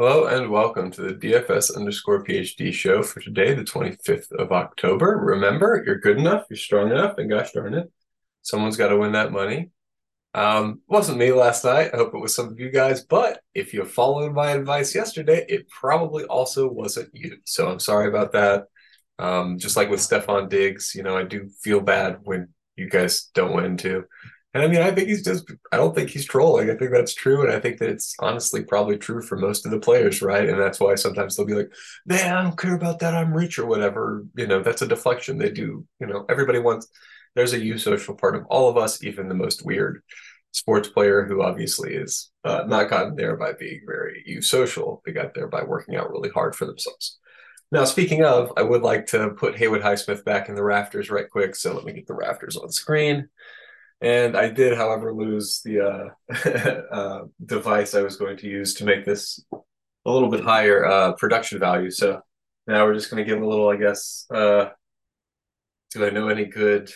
Hello and welcome to the DFS underscore PhD show for today, the 25th of October. Remember, you're good enough, you're strong enough, and gosh darn it, someone's got to win that money. Um, wasn't me last night. I hope it was some of you guys, but if you followed my advice yesterday, it probably also wasn't you. So I'm sorry about that. Um, just like with Stefon Diggs, you know, I do feel bad when you guys don't win too. And I mean, I think he's just, I don't think he's trolling. I think that's true. And I think that it's honestly probably true for most of the players, right? And that's why sometimes they'll be like, man, I don't care about that. I'm rich or whatever. You know, that's a deflection. They do, you know, everybody wants, there's a eusocial part of all of us, even the most weird sports player who obviously is uh, not gotten there by being very you social. They got there by working out really hard for themselves. Now, speaking of, I would like to put Haywood Highsmith back in the rafters right quick. So let me get the rafters on screen. And I did, however, lose the uh, uh, device I was going to use to make this a little bit higher uh, production value. So now we're just going to give a little, I guess. Uh, do I know any good?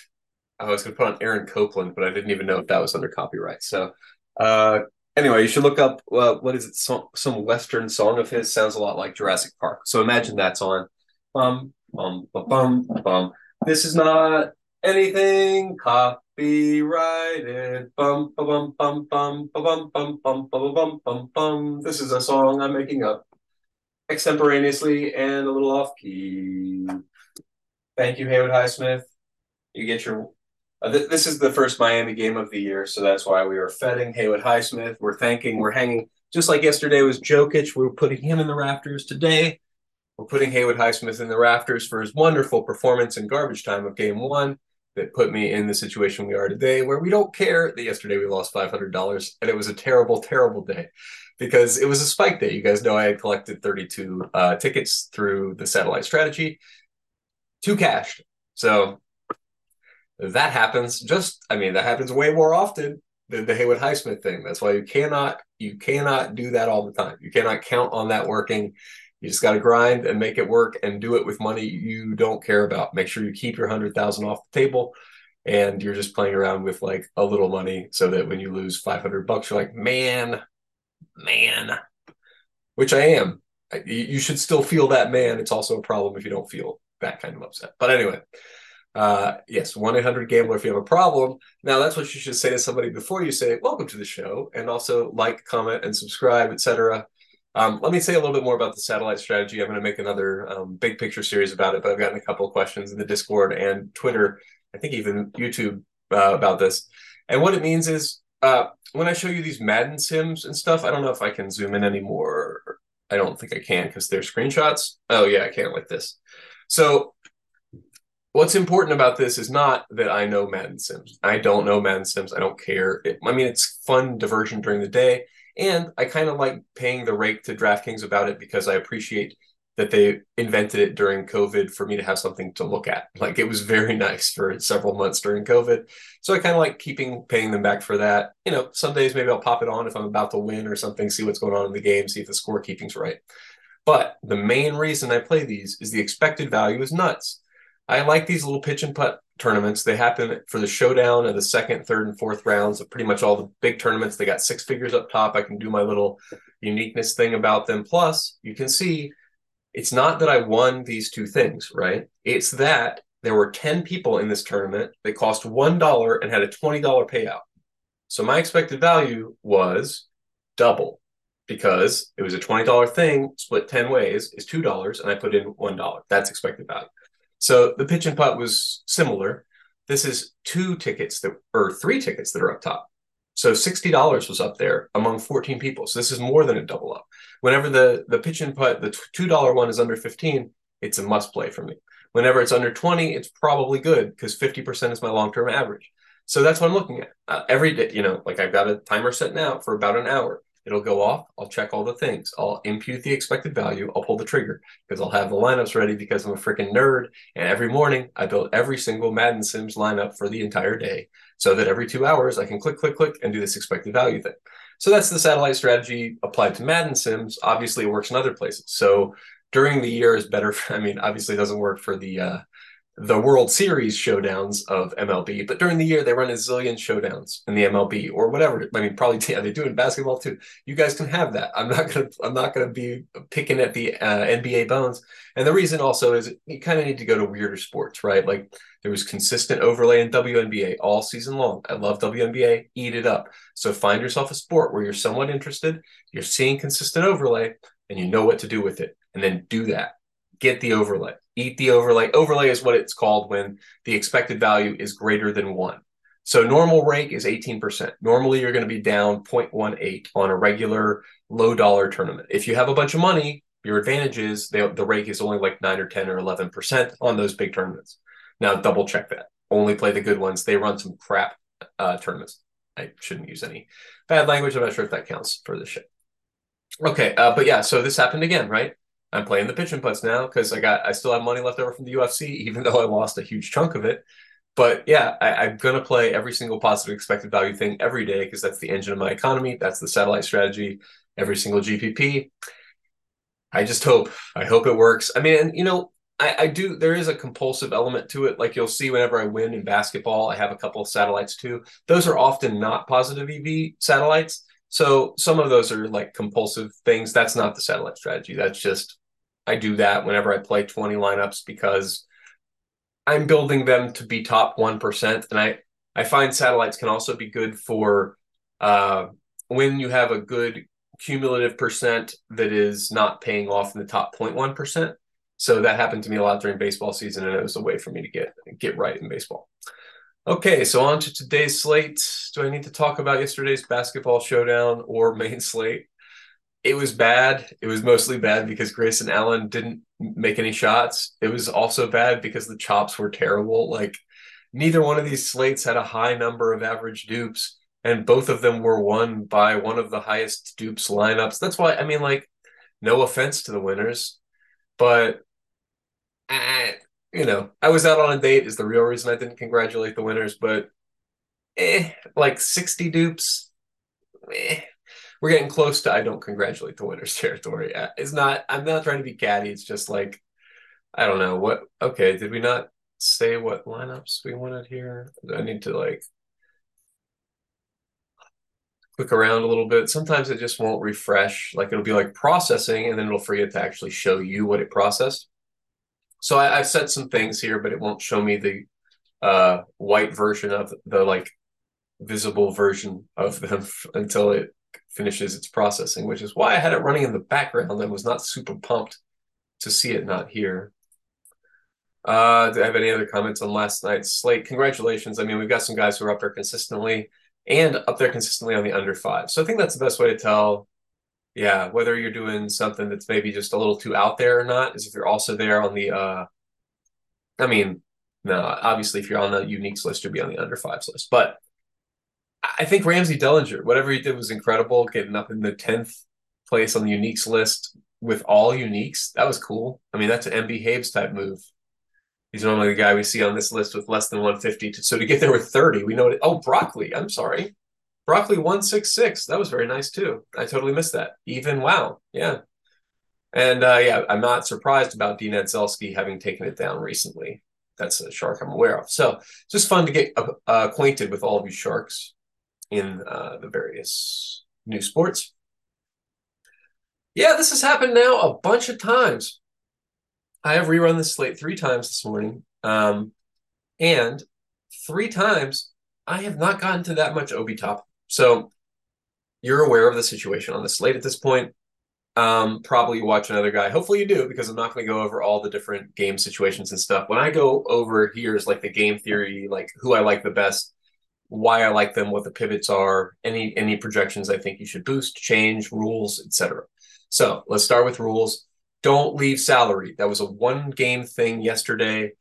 I was going to put on Aaron Copland, but I didn't even know if that was under copyright. So uh, anyway, you should look up uh, what is it? Some, some Western song of his sounds a lot like Jurassic Park. So imagine that's on. Bum bum bum bum bum. This is not anything be righted. Bum ba bum bum bum ba bum bum bum ba bum bum bum. This is a song I'm making up extemporaneously and a little off key. Thank you, Haywood Highsmith. You get your. Uh, th- this is the first Miami game of the year, so that's why we are feting Haywood Highsmith. We're thanking. We're hanging. Just like yesterday was Jokic, we we're putting him in the rafters. Today, we're putting Haywood Highsmith in the rafters for his wonderful performance in garbage time of Game One that put me in the situation we are today, where we don't care that yesterday we lost $500 and it was a terrible, terrible day because it was a spike day. You guys know I had collected 32 uh, tickets through the satellite strategy, two cashed. So that happens just, I mean, that happens way more often than the Haywood Highsmith thing. That's why you cannot, you cannot do that all the time. You cannot count on that working you just got to grind and make it work and do it with money you don't care about. Make sure you keep your hundred thousand off the table, and you're just playing around with like a little money, so that when you lose five hundred bucks, you're like, man, man, which I am. You should still feel that man. It's also a problem if you don't feel that kind of upset. But anyway, uh, yes, 1 800 Gambler if you have a problem. Now, that's what you should say to somebody before you say, Welcome to the show, and also like, comment, and subscribe, etc. Um, let me say a little bit more about the satellite strategy. I'm going to make another um, big picture series about it, but I've gotten a couple of questions in the Discord and Twitter, I think even YouTube uh, about this. And what it means is uh, when I show you these Madden sims and stuff, I don't know if I can zoom in anymore. I don't think I can because they're screenshots. Oh, yeah, I can't like this. So what's important about this is not that I know Madden Sims. I don't know Madden Sims. I don't care. It, I mean, it's fun diversion during the day. And I kind of like paying the rake to DraftKings about it because I appreciate that they invented it during COVID for me to have something to look at. Like it was very nice for several months during COVID. So I kind of like keeping paying them back for that. You know, some days maybe I'll pop it on if I'm about to win or something, see what's going on in the game, see if the scorekeeping's right. But the main reason I play these is the expected value is nuts. I like these little pitch and putt tournaments. They happen for the showdown of the second, third, and fourth rounds of pretty much all the big tournaments. They got six figures up top. I can do my little uniqueness thing about them. Plus, you can see it's not that I won these two things, right? It's that there were 10 people in this tournament that cost $1 and had a $20 payout. So my expected value was double because it was a $20 thing split 10 ways is $2 and I put in $1. That's expected value. So the pitch and putt was similar. This is two tickets that or three tickets that are up top. So $60 was up there among 14 people. So this is more than a double up. Whenever the the pitch and putt, the $2 one is under 15, it's a must play for me. Whenever it's under 20, it's probably good because 50% is my long-term average. So that's what I'm looking at. Uh, every day, you know, like I've got a timer set now for about an hour. It'll go off. I'll check all the things. I'll impute the expected value. I'll pull the trigger because I'll have the lineups ready because I'm a freaking nerd. And every morning I build every single Madden Sims lineup for the entire day so that every two hours I can click, click, click and do this expected value thing. So that's the satellite strategy applied to Madden Sims. Obviously, it works in other places. So during the year is better. For, I mean, obviously, it doesn't work for the uh, the World Series showdowns of MLB, but during the year they run a zillion showdowns in the MLB or whatever. I mean, probably yeah, they do in basketball too. You guys can have that. I'm not gonna I'm not gonna be picking at the uh, NBA bones. And the reason also is you kind of need to go to weirder sports, right? Like there was consistent overlay in WNBA all season long. I love WNBA. Eat it up. So find yourself a sport where you're somewhat interested. You're seeing consistent overlay, and you know what to do with it, and then do that. Get the overlay eat the overlay. Overlay is what it's called when the expected value is greater than one. So normal rake is 18%. Normally you're going to be down 0.18 on a regular low dollar tournament. If you have a bunch of money, your advantage is the, the rake is only like 9 or 10 or 11% on those big tournaments. Now double check that. Only play the good ones. They run some crap uh, tournaments. I shouldn't use any bad language. I'm not sure if that counts for this shit. Okay, uh, but yeah, so this happened again, right? I'm playing the pitch and putts now because I got I still have money left over from the UFC, even though I lost a huge chunk of it. But yeah, I, am gonna play every single positive expected value thing every day because that's the engine of my economy. That's the satellite strategy. Every single GPP. I just hope. I hope it works. I mean, and, you know, I, I do. There is a compulsive element to it. Like you'll see whenever I win in basketball, I have a couple of satellites too. Those are often not positive EV satellites. So some of those are like compulsive things. That's not the satellite strategy. That's just I do that whenever I play 20 lineups because I'm building them to be top 1%. And I, I find satellites can also be good for uh, when you have a good cumulative percent that is not paying off in the top 0.1%. So that happened to me a lot during baseball season, and it was a way for me to get get right in baseball. Okay, so on to today's slate. Do I need to talk about yesterday's basketball showdown or main slate? It was bad. It was mostly bad because Grayson Allen didn't make any shots. It was also bad because the chops were terrible. Like neither one of these slates had a high number of average dupes, and both of them were won by one of the highest dupes lineups. That's why I mean, like, no offense to the winners, but eh, you know, I was out on a date is the real reason I didn't congratulate the winners, but eh, like 60 dupes. Eh, we're getting close to I don't congratulate the winners territory. Uh, it's not. I'm not trying to be catty. It's just like I don't know what. Okay, did we not say what lineups we wanted here? I need to like click around a little bit. Sometimes it just won't refresh. Like it'll be like processing, and then it'll forget to actually show you what it processed. So I, have set some things here, but it won't show me the uh, white version of the like visible version of them until it finishes its processing, which is why I had it running in the background and was not super pumped to see it not here. Uh, do I have any other comments on last night's slate? Congratulations. I mean, we've got some guys who are up there consistently and up there consistently on the under five. So I think that's the best way to tell, yeah, whether you're doing something that's maybe just a little too out there or not, is if you're also there on the, uh, I mean, no, obviously if you're on the uniques list, you'll be on the under fives list. But I think Ramsey Dellinger, whatever he did was incredible, getting up in the 10th place on the uniques list with all uniques. That was cool. I mean, that's an MB Habs type move. He's normally the guy we see on this list with less than 150. To, so to get there with 30, we know it. Oh, Broccoli. I'm sorry. Broccoli 166. That was very nice too. I totally missed that. Even wow. Yeah. And uh, yeah, I'm not surprised about Dean Edzelski having taken it down recently. That's a shark I'm aware of. So just fun to get uh, acquainted with all of you sharks in uh, the various new sports. Yeah, this has happened now a bunch of times. I have rerun the slate three times this morning. Um, and three times I have not gotten to that much Obi top. So you're aware of the situation on the slate at this point. Um, probably watch another guy. Hopefully you do, because I'm not going to go over all the different game situations and stuff. When I go over here is like the game theory, like who I like the best why I like them, what the pivots are, any any projections I think you should boost, change, rules, etc. So let's start with rules. Don't leave salary. That was a one game thing yesterday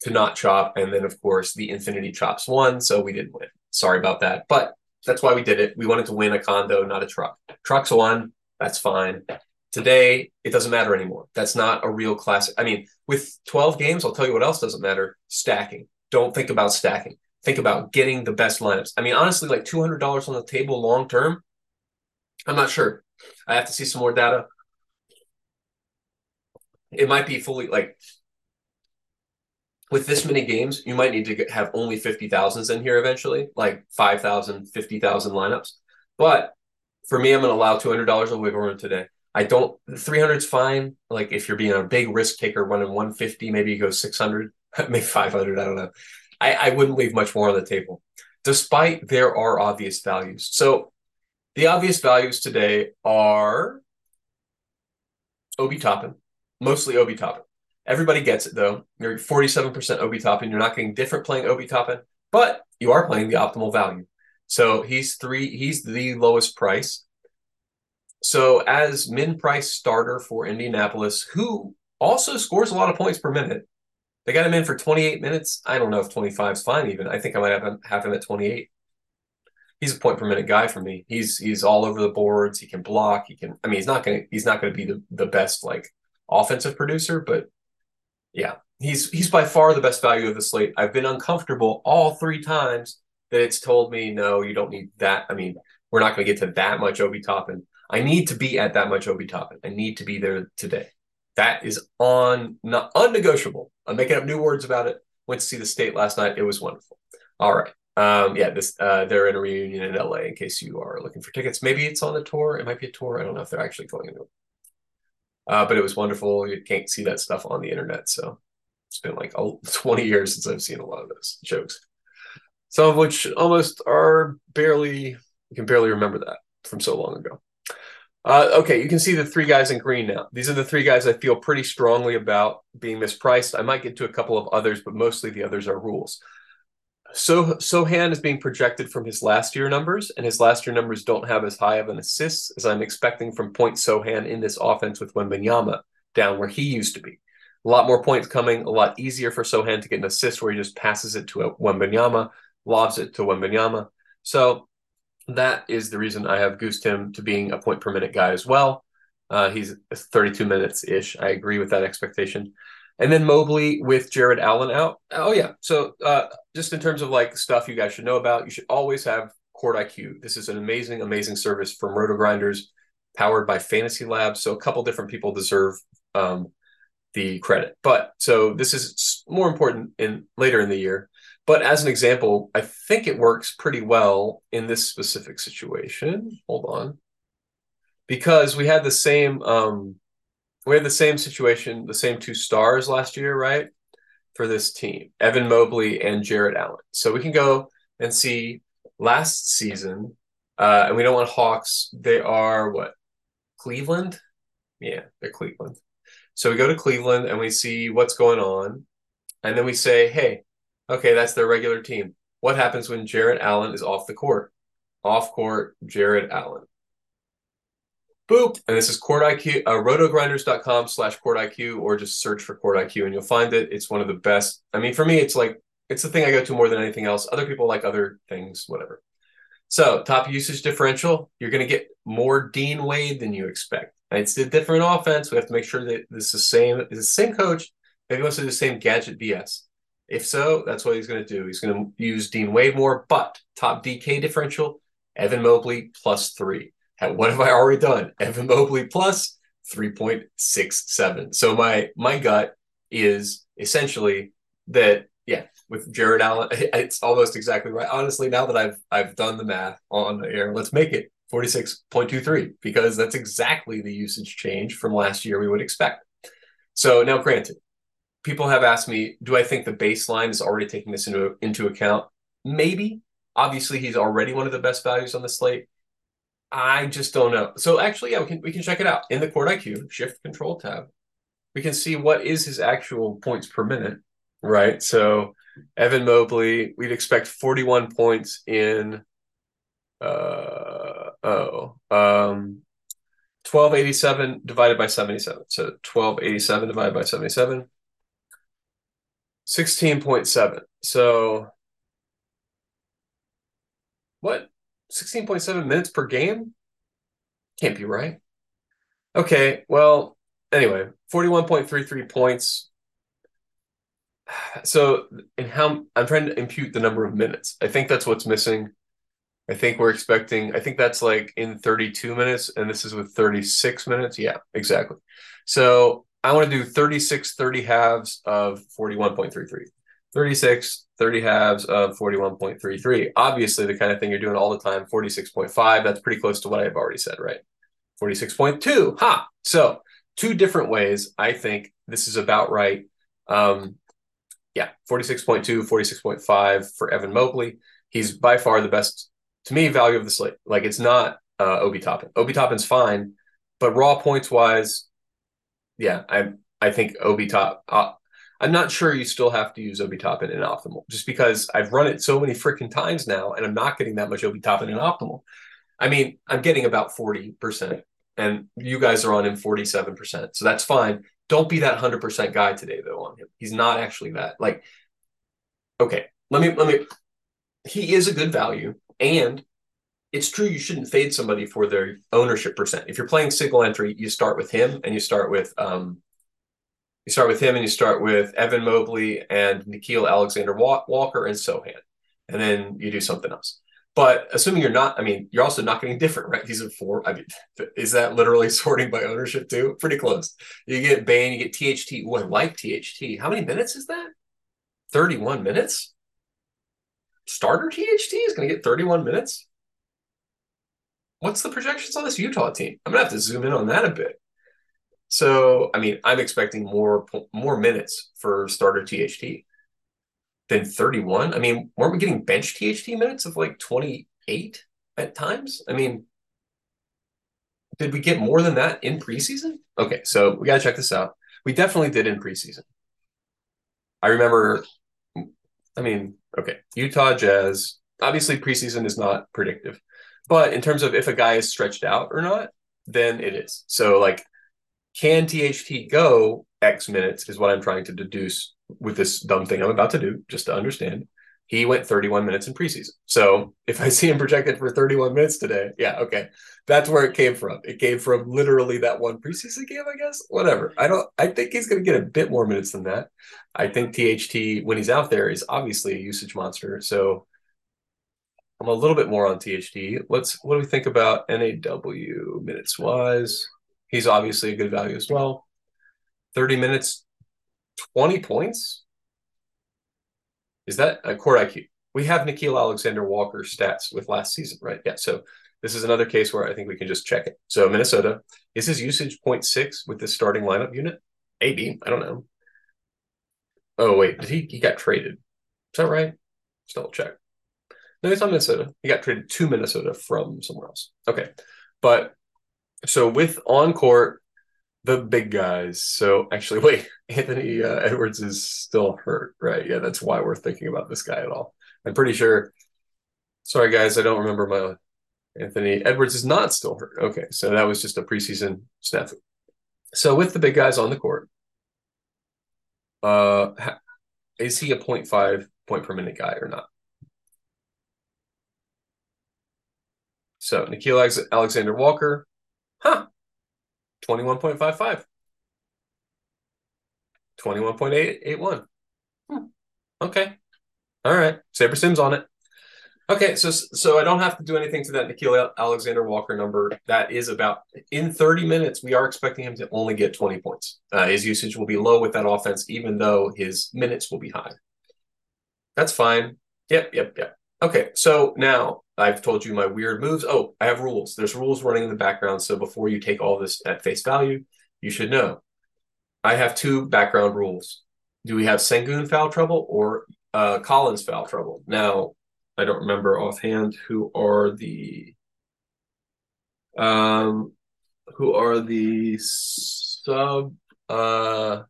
to not chop, and then of course the infinity chops won, so we didn't win. Sorry about that, but that's why we did it. We wanted to win a condo, not a truck. Trucks won. That's fine. Today, it doesn't matter anymore. That's not a real classic. I mean, with 12 games, I'll tell you what else doesn't matter stacking. Don't think about stacking think about getting the best lineups. I mean, honestly, like two hundred dollars on the table long term. I'm not sure. I have to see some more data. It might be fully like with this many games, you might need to get, have only 50,000s in here eventually, like 5,000, 50,000 lineups. But for me, I'm going to allow $200 of wiggle room today. I don't, 300 is fine. Like if you're being a big risk taker running 150, maybe you go 600, maybe 500. I don't know. I, I wouldn't leave much more on the table, despite there are obvious values. So the obvious values today are Obi Toppin, mostly Obi Toppin. Everybody gets it though. You're 47% Obi Toppin. You're not getting different playing Obi Toppin, but you are playing the optimal value. So he's three, he's the lowest price. So as min price starter for Indianapolis, who also scores a lot of points per minute. They got him in for 28 minutes. I don't know if 25 is fine even. I think I might have him, have him at 28. He's a point per minute guy for me. He's he's all over the boards. He can block. He can. I mean, he's not gonna he's not gonna be the, the best like offensive producer, but yeah, he's he's by far the best value of the slate. I've been uncomfortable all three times that it's told me no, you don't need that. I mean, we're not going to get to that much Obi Toppin. I need to be at that much Obi Toppin. I need to be there today. That is on not unnegotiable. I'm making up new words about it. Went to see the state last night. It was wonderful. All right. Um, yeah, this uh, they're in a reunion in LA. In case you are looking for tickets, maybe it's on the tour. It might be a tour. I don't know if they're actually going into it. Uh, but it was wonderful. You can't see that stuff on the internet. So it's been like 20 years since I've seen a lot of those jokes. Some of which almost are barely, you can barely remember that from so long ago. Uh, okay, you can see the three guys in green now. These are the three guys I feel pretty strongly about being mispriced. I might get to a couple of others, but mostly the others are rules. So Sochan is being projected from his last year numbers, and his last year numbers don't have as high of an assist as I'm expecting from Point Sochan in this offense with Wembanyama down where he used to be. A lot more points coming, a lot easier for Sochan to get an assist where he just passes it to Wembanyama, lobs it to Wembanyama. So that is the reason I have goosed him to being a point per minute guy as well. Uh, he's 32 minutes ish. I agree with that expectation. And then Mobley with Jarrett Allen out. Oh yeah. So uh, just in terms of like stuff you guys should know about, you should always have Court IQ. This is an amazing, amazing service from Roto Grinders, powered by Fantasy Labs. So a couple different people deserve um, the credit. But so this is more important in later in the year. But as an example, I think it works pretty well in this specific situation. Hold on. Because we had the same um, we had the same situation, the same two stars last year, right? For this team, Evan Mobley and Jarrett Allen. So we can go and see last season, uh, and we don't want Hawks. They are what? Cleveland? Yeah, they're Cleveland. So we go to Cleveland and we see what's going on. And then we say, hey, okay, that's their regular team. What happens when Jarrett Allen is off the court? Off court, Jarrett Allen boop. And this is Court IQ, uh, rotogrinders.com slash Court IQ, or just search for Court IQ and you'll find it. It's one of the best. I mean, for me, it's like, it's the thing I go to more than anything else. Other people like other things, whatever. So, top usage differential, you're going to get more Dean Wade than you expect. And it's a different offense. We have to make sure that this is the same, it's the same coach. Maybe wants the same gadget BS. If so, that's what he's going to do. He's going to use Dean Wade more, but top DK differential, Evan Mobley plus three what have I already done? Evan Mobley plus 3.67. So my my gut is essentially that yeah, with Jarrett Allen, it's almost exactly right. Honestly, now that I've I've done the math on the air, let's make it 46.23 because that's exactly the usage change from last year we would expect. So now granted, people have asked me, do I think the baseline is already taking this into into account? Maybe. Obviously, he's already one of the best values on the slate. I just don't know. So actually, yeah, we can we can check it out in the Court IQ Shift Control tab. We can see what is his actual points per minute, right? So Evan Mobley, we'd expect 41 points in uh oh um 1287 divided by 77. So 1287 divided by 77. 16.7. So what? 16.7 minutes per game? Can't be right. Okay, well, anyway, 41.33 points. So, in how I'm trying to impute the number of minutes. I think that's what's missing. I think we're expecting, I think that's like in 32 minutes, and this is with 36 minutes. Yeah, exactly. So, I want to do 36 30 halves of 41.33. 36, 30 halves of 41.33. Obviously, the kind of thing you're doing all the time, 46.5. That's pretty close to what I've already said, right? 46.2. Ha! So, two different ways. I think this is about right. Um, yeah, 46.2, 46.5 for Evan Mobley. He's by far the best, to me, value of the slate. Like, it's not uh, Obi Toppin. Obi Toppin's fine, but raw points wise, yeah, I I think Obi Top. Uh, I'm not sure you still have to use Obi Toppin in an optimal, just because I've run it so many freaking times now, and I'm not getting that much Obi Toppin in an optimal. I mean, I'm getting about forty percent, and you guys are on him forty seven percent, so that's fine. Don't be that hundred percent guy today, though. On him, he's not actually that. Like, okay, let me let me. He is a good value, and it's true you shouldn't fade somebody for their ownership percent. If you're playing single entry, you start with him and you start with um, you start with him and you start with Evan Mobley and Nickeil Alexander Walker and Sochan, and then you do something else. But assuming you're not, I mean, you're also not getting different, right? These are four. I mean, is that literally sorting by ownership too? Pretty close. You get Bane, you get THT. Oh, I like THT. How many minutes is that? 31 minutes? Starter THT is going to get 31 minutes? What's the projections on this Utah team? I'm gonna have to zoom in on that a bit. So, I mean, I'm expecting more more minutes for starter THT than 31. I mean, weren't we getting bench THT minutes of like 28 at times? I mean, did we get more than that in preseason? Okay, so we gotta check this out. We definitely did in preseason. I remember. I mean, okay, Utah Jazz. Obviously, preseason is not predictive. But in terms of if a guy is stretched out or not, then it is. So like, can THT go X minutes is what I'm trying to deduce with this dumb thing I'm about to do, just to understand. He went 31 minutes in preseason. So if I see him projected for 31 minutes today, yeah, okay. That's where it came from. It came from literally that one preseason game, I guess. Whatever. I don't I think he's gonna get a bit more minutes than that. I think THT when he's out there is obviously a usage monster. So I'm a little bit more on THT. Let's what do we think about NAW minutes wise? He's obviously a good value as well. 30 minutes, 20 points. Is that a court IQ? We have Nickeil Alexander Walker stats with last season, right? Yeah. So this is another case where I think we can just check it. So Minnesota, is his usage 0.6 with this starting lineup unit? Maybe. I don't know. Oh, wait. Did he he got traded? Is that right? Just double check. No, he's on Minnesota. He got traded to Minnesota from somewhere else. Okay. But so with on court, the big guys. So actually, wait, Anthony uh, Edwards is still hurt, right? Yeah, that's why we're thinking about this guy at all. I'm pretty sure. Sorry, guys, I don't remember my Anthony Edwards is not still hurt. Okay, so that was just a preseason snafu. So with the big guys on the court, uh, is he a 0.5 point per minute guy or not? So Nickeil Alexander Walker, huh? 21.55. 21.881. Hmm. Okay. All right. Saber Sims on it. Okay, so so I don't have to do anything to that Nickeil Alexander Walker number. That is about in 30 minutes. We are expecting him to only get 20 points. Uh, his usage will be low with that offense, even though his minutes will be high. That's fine. Yep, yep, yep. Okay, so now I've told you my weird moves. Oh, I have rules. There's rules running in the background. So before you take all this at face value, you should know. I have two background rules. Do we have Sengun foul trouble or uh, Collins foul trouble? Now, I don't remember offhand who are the um who are the sub uh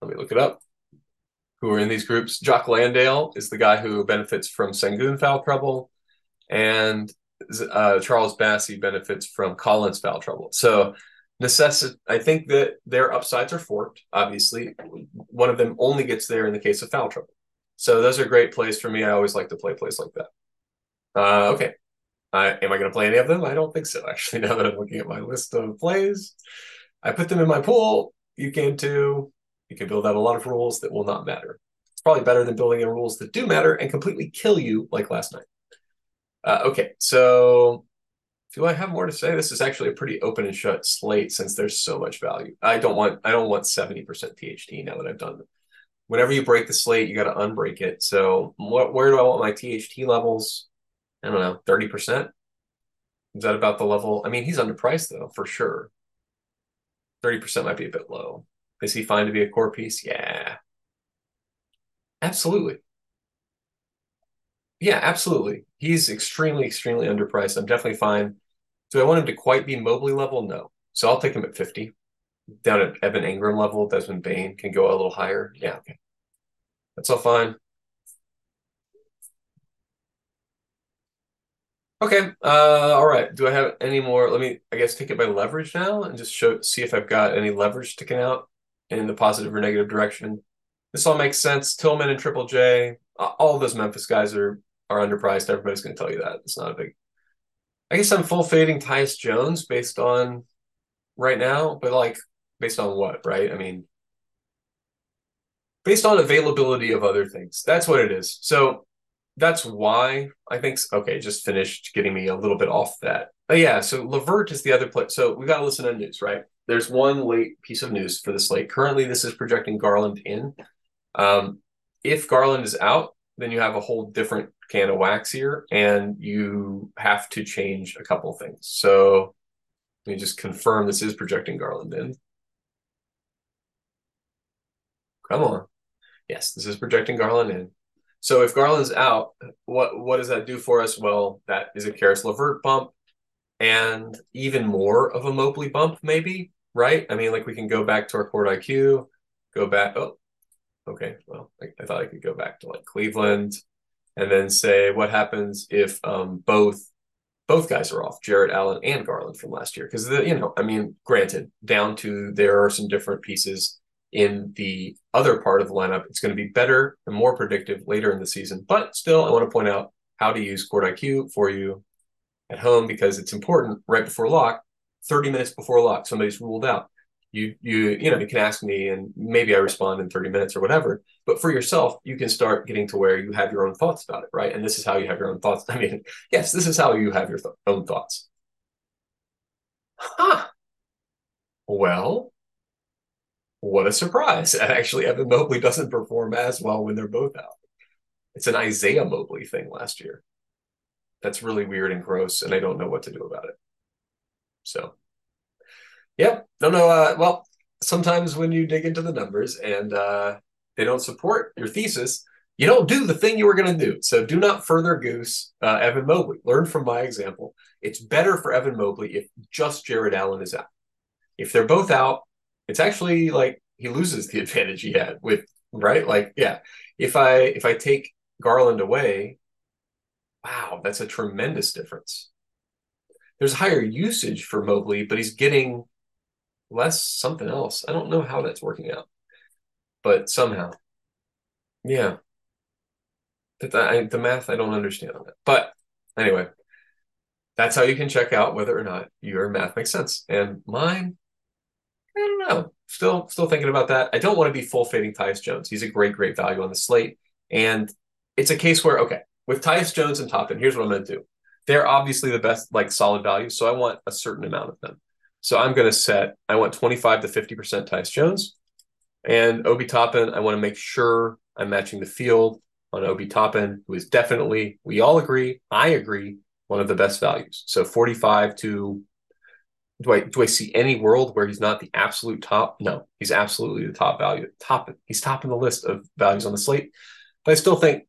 let me look it up who are in these groups. Jock Landale is the guy who benefits from Sengun foul trouble, and uh, Charles Bassey benefits from Collins foul trouble. So necessit I think that their upsides are forked. Obviously, one of them only gets there in the case of foul trouble. So those are great plays for me. I always like to play plays like that. Uh, okay. Uh, am I going to play any of them? I don't think so. Actually, now that I'm looking at my list of plays, I put them in my pool. You can too. You can build out a lot of rules that will not matter. It's probably better than building in rules that do matter and completely kill you like last night. Uh, okay, so do I have more to say? This is actually a pretty open and shut slate since there's so much value. I don't want I don't want 70% THT now that I've done it. whenever you break the slate, you got to unbreak it. So what, where do I want my THT levels? I don't know, 30%? Is that about the level? I mean, he's underpriced though, for sure. 30% might be a bit low. Is he fine to be a core piece? Yeah. Absolutely. Yeah, absolutely. He's extremely, extremely underpriced. I'm definitely fine. Do I want him to quite be Mobley level? No. So I'll take him at 50. Down at Evan Engram level, Desmond Bane can go a little higher. Yeah, okay. That's all fine. Okay. Uh, all right. Do I have any more? Let me, I guess, take it by leverage now and just show, see if I've got any leverage sticking out in the positive or negative direction. This all makes sense. Tillman and Triple J, all those Memphis guys are are underpriced. Everybody's going to tell you that. It's not a big. I guess I'm full fading Tyus Jones based on right now, but like based on what, right? I mean, based on availability of other things. That's what it is. So that's why I think okay, just finished getting me a little bit off that. But yeah, so LeVert is the other play. So we got to listen to news, right? There's one late piece of news for the slate. Currently, this is projecting Garland in. Um, if Garland is out, then you have a whole different can of wax here, and you have to change a couple things. So let me just confirm this is projecting Garland in. Come on. Yes, this is projecting Garland in. So if Garland's out, what what does that do for us? Well, that is a Caris LeVert bump and even more of a Mobley bump, maybe, right? I mean, like we can go back to our court IQ, go back. Oh, okay. Well, I, I thought I could go back to like Cleveland and then say what happens if um, both both guys are off, Jarrett Allen and Garland from last year. Because the you know, I mean, granted, down to there are some different pieces in the other part of the lineup, it's going to be better and more predictive later in the season. But still, I want to point out how to use Court IQ for you at home because it's important right before lock, 30 minutes before lock, somebody's ruled out. You you you know you can ask me and maybe I respond in 30 minutes or whatever. But for yourself, you can start getting to where you have your own thoughts about it, right? And this is how you have your own thoughts. I mean, yes, this is how you have your th- own thoughts. Huh. Well, what a surprise. And actually, Evan Mobley doesn't perform as well when they're both out. It's an Isaiah Mobley thing last year. That's really weird and gross, and I don't know what to do about it. So, yep. No, no. Uh, well, sometimes when you dig into the numbers and uh, they don't support your thesis, you don't do the thing you were going to do. So do not further goose uh, Evan Mobley. Learn from my example. It's better for Evan Mobley if just Jarrett Allen is out. If they're both out, it's actually like he loses the advantage he had with right like yeah if i if i take garland away wow that's a tremendous difference there's higher usage for mobley but he's getting less something else i don't know how that's working out but somehow yeah the, I, the math i don't understand on it but anyway that's how you can check out whether or not your math makes sense and mine I don't know. Still, still thinking about that. I don't want to be full fading Tyus Jones. He's a great, great value on the slate, and it's a case where okay, with Tyus Jones and Toppin, here's what I'm going to do. They're obviously the best, like solid value, so I want a certain amount of them. So I'm going to set. I want 25 to 50 percent Tyus Jones, and Obi Toppin. I want to make sure I'm matching the field on Obi Toppin, who is definitely, we all agree, I agree, one of the best values. So 45 to do I do I see any world where he's not the absolute top? No, he's absolutely the top value. Top he's top in the list of values on the slate. But I still think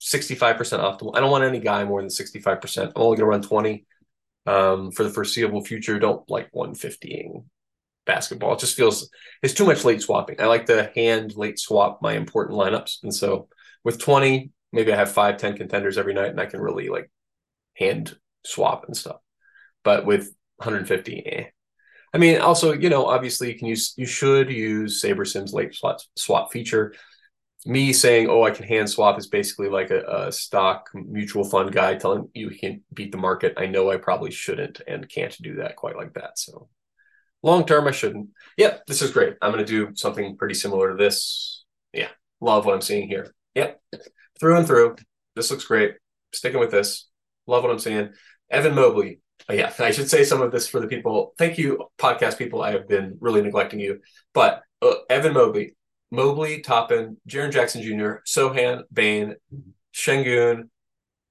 65% optimal. I don't want any guy more than 65%. I'm only gonna run 20 um, for the foreseeable future. Don't like 150ing basketball. It just feels it's too much late swapping. I like to hand late swap my important lineups. And so with 20, maybe I have five, 10 contenders every night and I can really like hand swap and stuff. But with 150. Eh. I mean, also, you know, obviously you can use you should use SaberSim's late swap, swap feature. Me saying, oh, I can hand swap is basically like a, a stock mutual fund guy telling you he can beat the market. I know I probably shouldn't and can't do that quite like that. So long term, I shouldn't. Yep, this is great. I'm going to do something pretty similar to this. Yeah, love what I'm seeing here. Yep, through and through. This looks great. Sticking with this. Love what I'm seeing. Evan Mobley, Oh, yeah, I should say some of this for the people. Thank you, podcast people. I have been really neglecting you. But uh, Evan Mobley, Mobley, Toppin, Jaren Jackson Jr., Sochan, Bane, Sengun,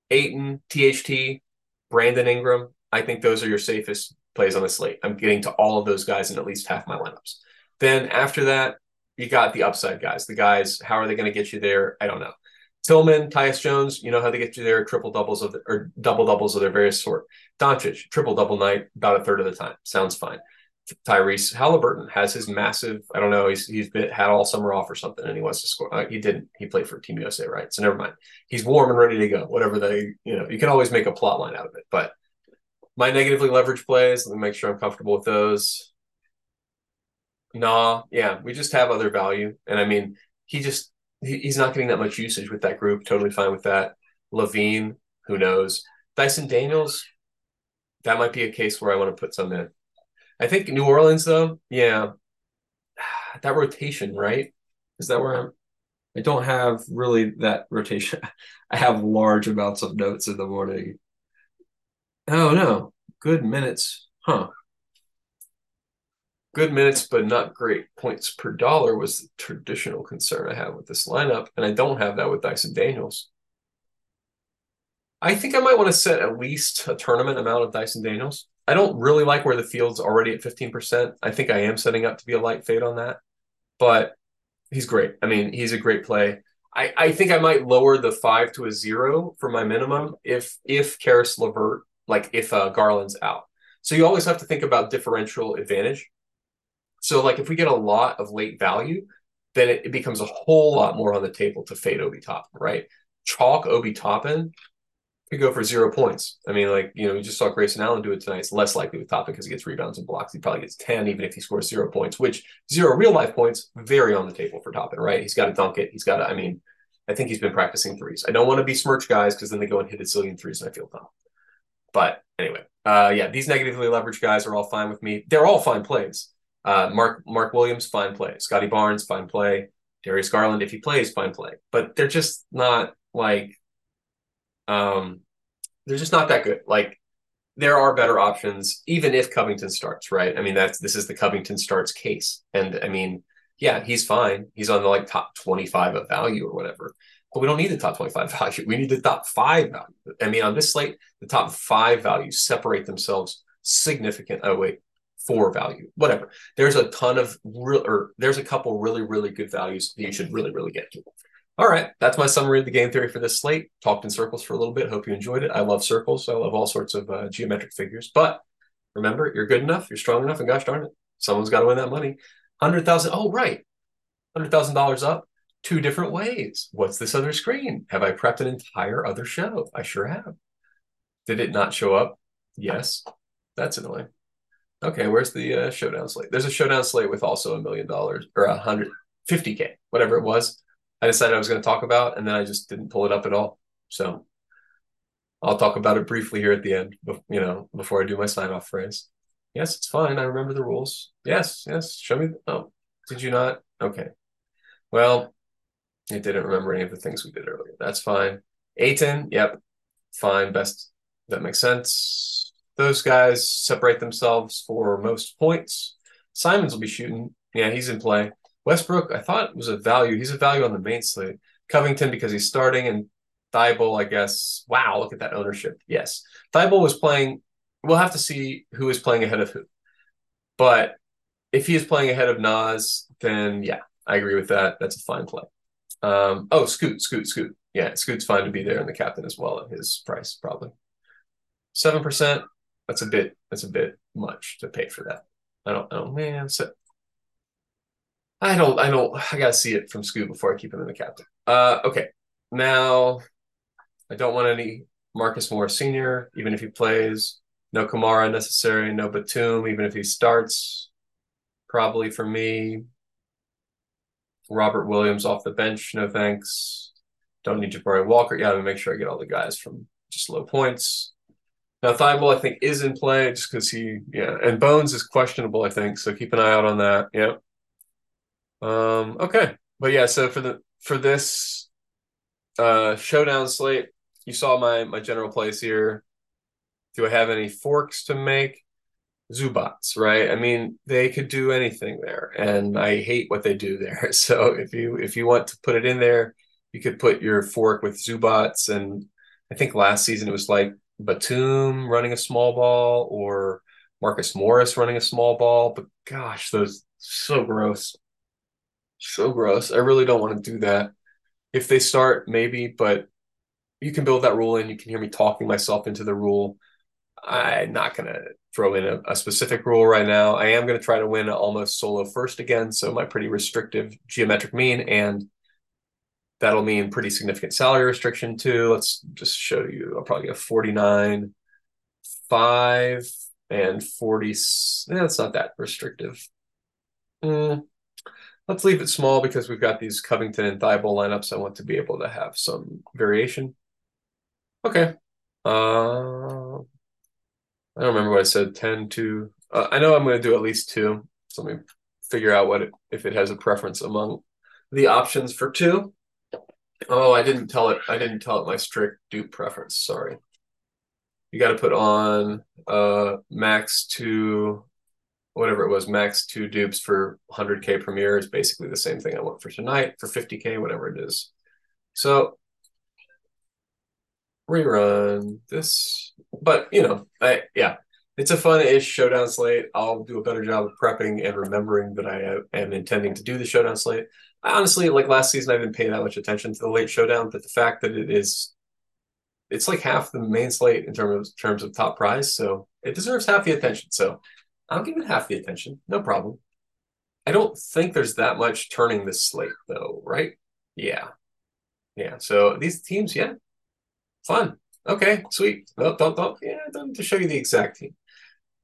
Ayton, THT, Brandon Ingram. I think those are your safest plays on the slate. I'm getting to all of those guys in at least half my lineups. Then after that, you got the upside guys. The guys, how are they going to get you there? I don't know. Tillman, Tyus Jones, you know how they get you there, triple doubles of the, or double doubles of their various sort. Doncic, triple double night about a third of the time. Sounds fine. Tyrese Halliburton has his massive. I don't know. He's he's been, had all summer off or something, and he wants to score. Uh, he didn't. He played for Team USA, right? So never mind. He's warm and ready to go. Whatever they, you know, you can always make a plot line out of it. But my negatively leveraged plays. Let me make sure I'm comfortable with those. Nah, yeah, we just have other value, and I mean, he just he, he's not getting that much usage with that group. Totally fine with that. LaVine, who knows? Dyson Daniels, that might be a case where I want to put some in. I think New Orleans, though, yeah, that rotation, right? Is that where I'm? I don't have really that rotation. I have large amounts of notes in the morning. Oh no, good minutes, huh? Good minutes, but not great points per dollar was the traditional concern I have with this lineup, and I don't have that with Dyson Daniels. I think I might want to set at least a tournament amount of Dyson Daniels. I don't really like where the field's already at 15%. I think I am setting up to be a light fade on that, but he's great. I mean, he's a great play. I, I think I might lower the five to a zero for my minimum if if Caris LeVert, like if uh, Garland's out. So you always have to think about differential advantage. So like if we get a lot of late value, then it, it becomes a whole lot more on the table to fade Obi Toppin, right? Chalk Obi Toppin could go for zero points. I mean, like, you know, you just saw Grayson Allen do it tonight. It's less likely with Toppin because he gets rebounds and blocks. He probably gets 10, even if he scores zero points, which zero real life points, very on the table for Toppin, right? He's got to dunk it. He's got to, I mean, I think he's been practicing threes. I don't want to be smirch guys because then they go and hit a zillion threes and I feel dumb. But anyway, uh, yeah, these negatively leveraged guys are all fine with me. They're all fine plays. Uh, Mark Mark Williams, fine play. Scottie Barnes, fine play. Darius Garland, if he plays, fine play. But they're just not like um they're just not that good. Like there are better options, even if Covington starts, right? I mean, that's this is the Covington starts case. And I mean, yeah, he's fine. He's on the like top 25 of value or whatever. But we don't need the top 25 value. We need the top five value. I mean, on this slate, the top five values separate themselves significant. Oh, wait, four value, whatever. There's a ton of real, or there's a couple really, really good values that you should really, really get to. All right, that's my summary of the game theory for this slate. Talked in circles for a little bit. Hope you enjoyed it. I love circles. I love all sorts of uh, geometric figures. But remember, you're good enough, you're strong enough, and gosh darn it, someone's got to win that money. Hundred thousand. Oh, right, hundred thousand dollars up. Two different ways. What's this other screen? Have I prepped an entire other show? I sure have. Did it not show up? Yes. That's annoying. Okay, where's the uh, showdown slate? There's a showdown slate with also a million dollars or a hundred fifty k, whatever it was. I decided I was going to talk about, and then I just didn't pull it up at all. So I'll talk about it briefly here at the end, you know, before I do my sign off phrase. Yes, it's fine. I remember the rules. Yes, yes. Show me. Oh, did you not? Okay. Well, it didn't remember any of the things we did earlier. That's fine. Ayton, yep, fine. Best. That makes sense. Those guys separate themselves for most points. Simons will be shooting. Yeah, he's in play. Westbrook, I thought was a value. He's a value on the main slate. Covington because he's starting, and Thybulle, I guess. Wow, look at that ownership. Yes, Thybulle was playing. We'll have to see who is playing ahead of who. But if he is playing ahead of Nas, then yeah, I agree with that. That's a fine play. Um, oh, Scoot, Scoot, Scoot. Yeah, Scoot's fine to be there in the captain as well at his price, probably. Seven percent. That's a bit. That's a bit much to pay for that. I don't. Oh man, so I don't. I don't. I gotta see it from Scoot before I keep him in the captain. Uh, okay. Now, I don't want any Marcus Morris Senior, even if he plays. No Camara necessary. No Batum, even if he starts. Probably for me. Robert Williams off the bench. No thanks. Don't need Jabari Walker. Yeah, to make sure I get all the guys from just low points. Now Thybulle, I think, is in play just because he, yeah, and Bones is questionable, I think. So keep an eye out on that. Yeah. Um, okay. But yeah, so for the for this uh showdown slate, you saw my my general place here. Do I have any forks to make? Zubac, right? I mean, they could do anything there, and I hate what they do there. So if you if you want to put it in there, you could put your fork with Zubac, and I think last season it was like Batum running a small ball or Marcus Morris running a small ball. But gosh, those so gross, so gross. I really don't want to do that. If they start, maybe, but you can build that rule in. You can hear me talking myself into the rule. I'm not going to throw in a, a, specific rule right now. I am going to try to win almost solo first again. So my pretty restrictive geometric mean, and that'll mean pretty significant salary restriction too. Let's just show you. I'll probably get 49, 5, and 40. Yeah, it's not that restrictive. Mm, let's leave it small because we've got these Covington and Thybulle lineups. I want to be able to have some variation. Okay. Uh, I don't remember what I said. 10 to. Uh, I know I'm going to do at least two. So let me figure out what it, if it has a preference among the options for two. Oh, I didn't tell it. I didn't tell it my strict dupe preference. Sorry. You got to put on uh max two, whatever it was, max two dupes for 100k premiere is basically the same thing I want for tonight for 50k, whatever it is. So rerun this, but you know, I yeah, it's a fun-ish showdown slate. I'll do a better job of prepping and remembering that I am intending to do the showdown slate. I honestly, like last season, I didn't pay that much attention to the late showdown, but the fact that it is, it's like half the main slate in terms of terms of top prize, so it deserves half the attention. So I'll give it half the attention, no problem. I don't think there's that much turning this slate though, right? Yeah, yeah. So these teams, yeah, fun. Okay, sweet. No, don't don't yeah, don't to show you the exact team,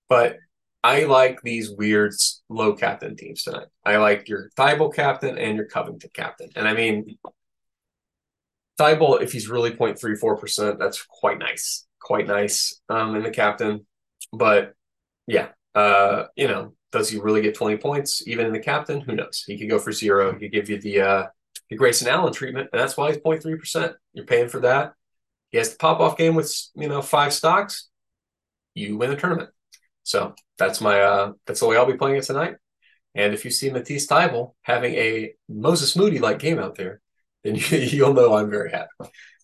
but I like these weird low captain teams tonight. I like your Thybulle captain and your Covington captain, and I mean Thybulle, if he's really 0.34%, that's quite nice, quite nice um, in the captain. But yeah, uh, you know, does he really get 20 points even in the captain? Who knows? He could go for zero. He could give you the uh, the Grayson Allen treatment, and that's why he's 0.3%. You're paying for that. He has the pop off game with you know five stocks. You win the tournament. So that's my uh, that's the way I'll be playing it tonight. And if you see Matisse Thybulle having a Moses Moody like game out there, then you, will know I'm very happy.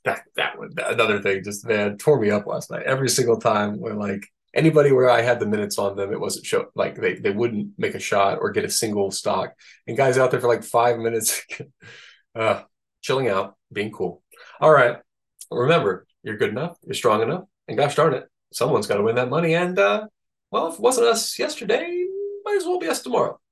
That that one another thing just man tore me up last night. Every single time when like anybody where I had the minutes on them, it wasn't show like they they wouldn't make a shot or get a single stock. And guys out there for like five minutes, uh, chilling out, being cool. All right, remember you're good enough, you're strong enough, and gosh darn it, someone's got to win that money. And uh, well, if it wasn't us yesterday, might as well be us tomorrow.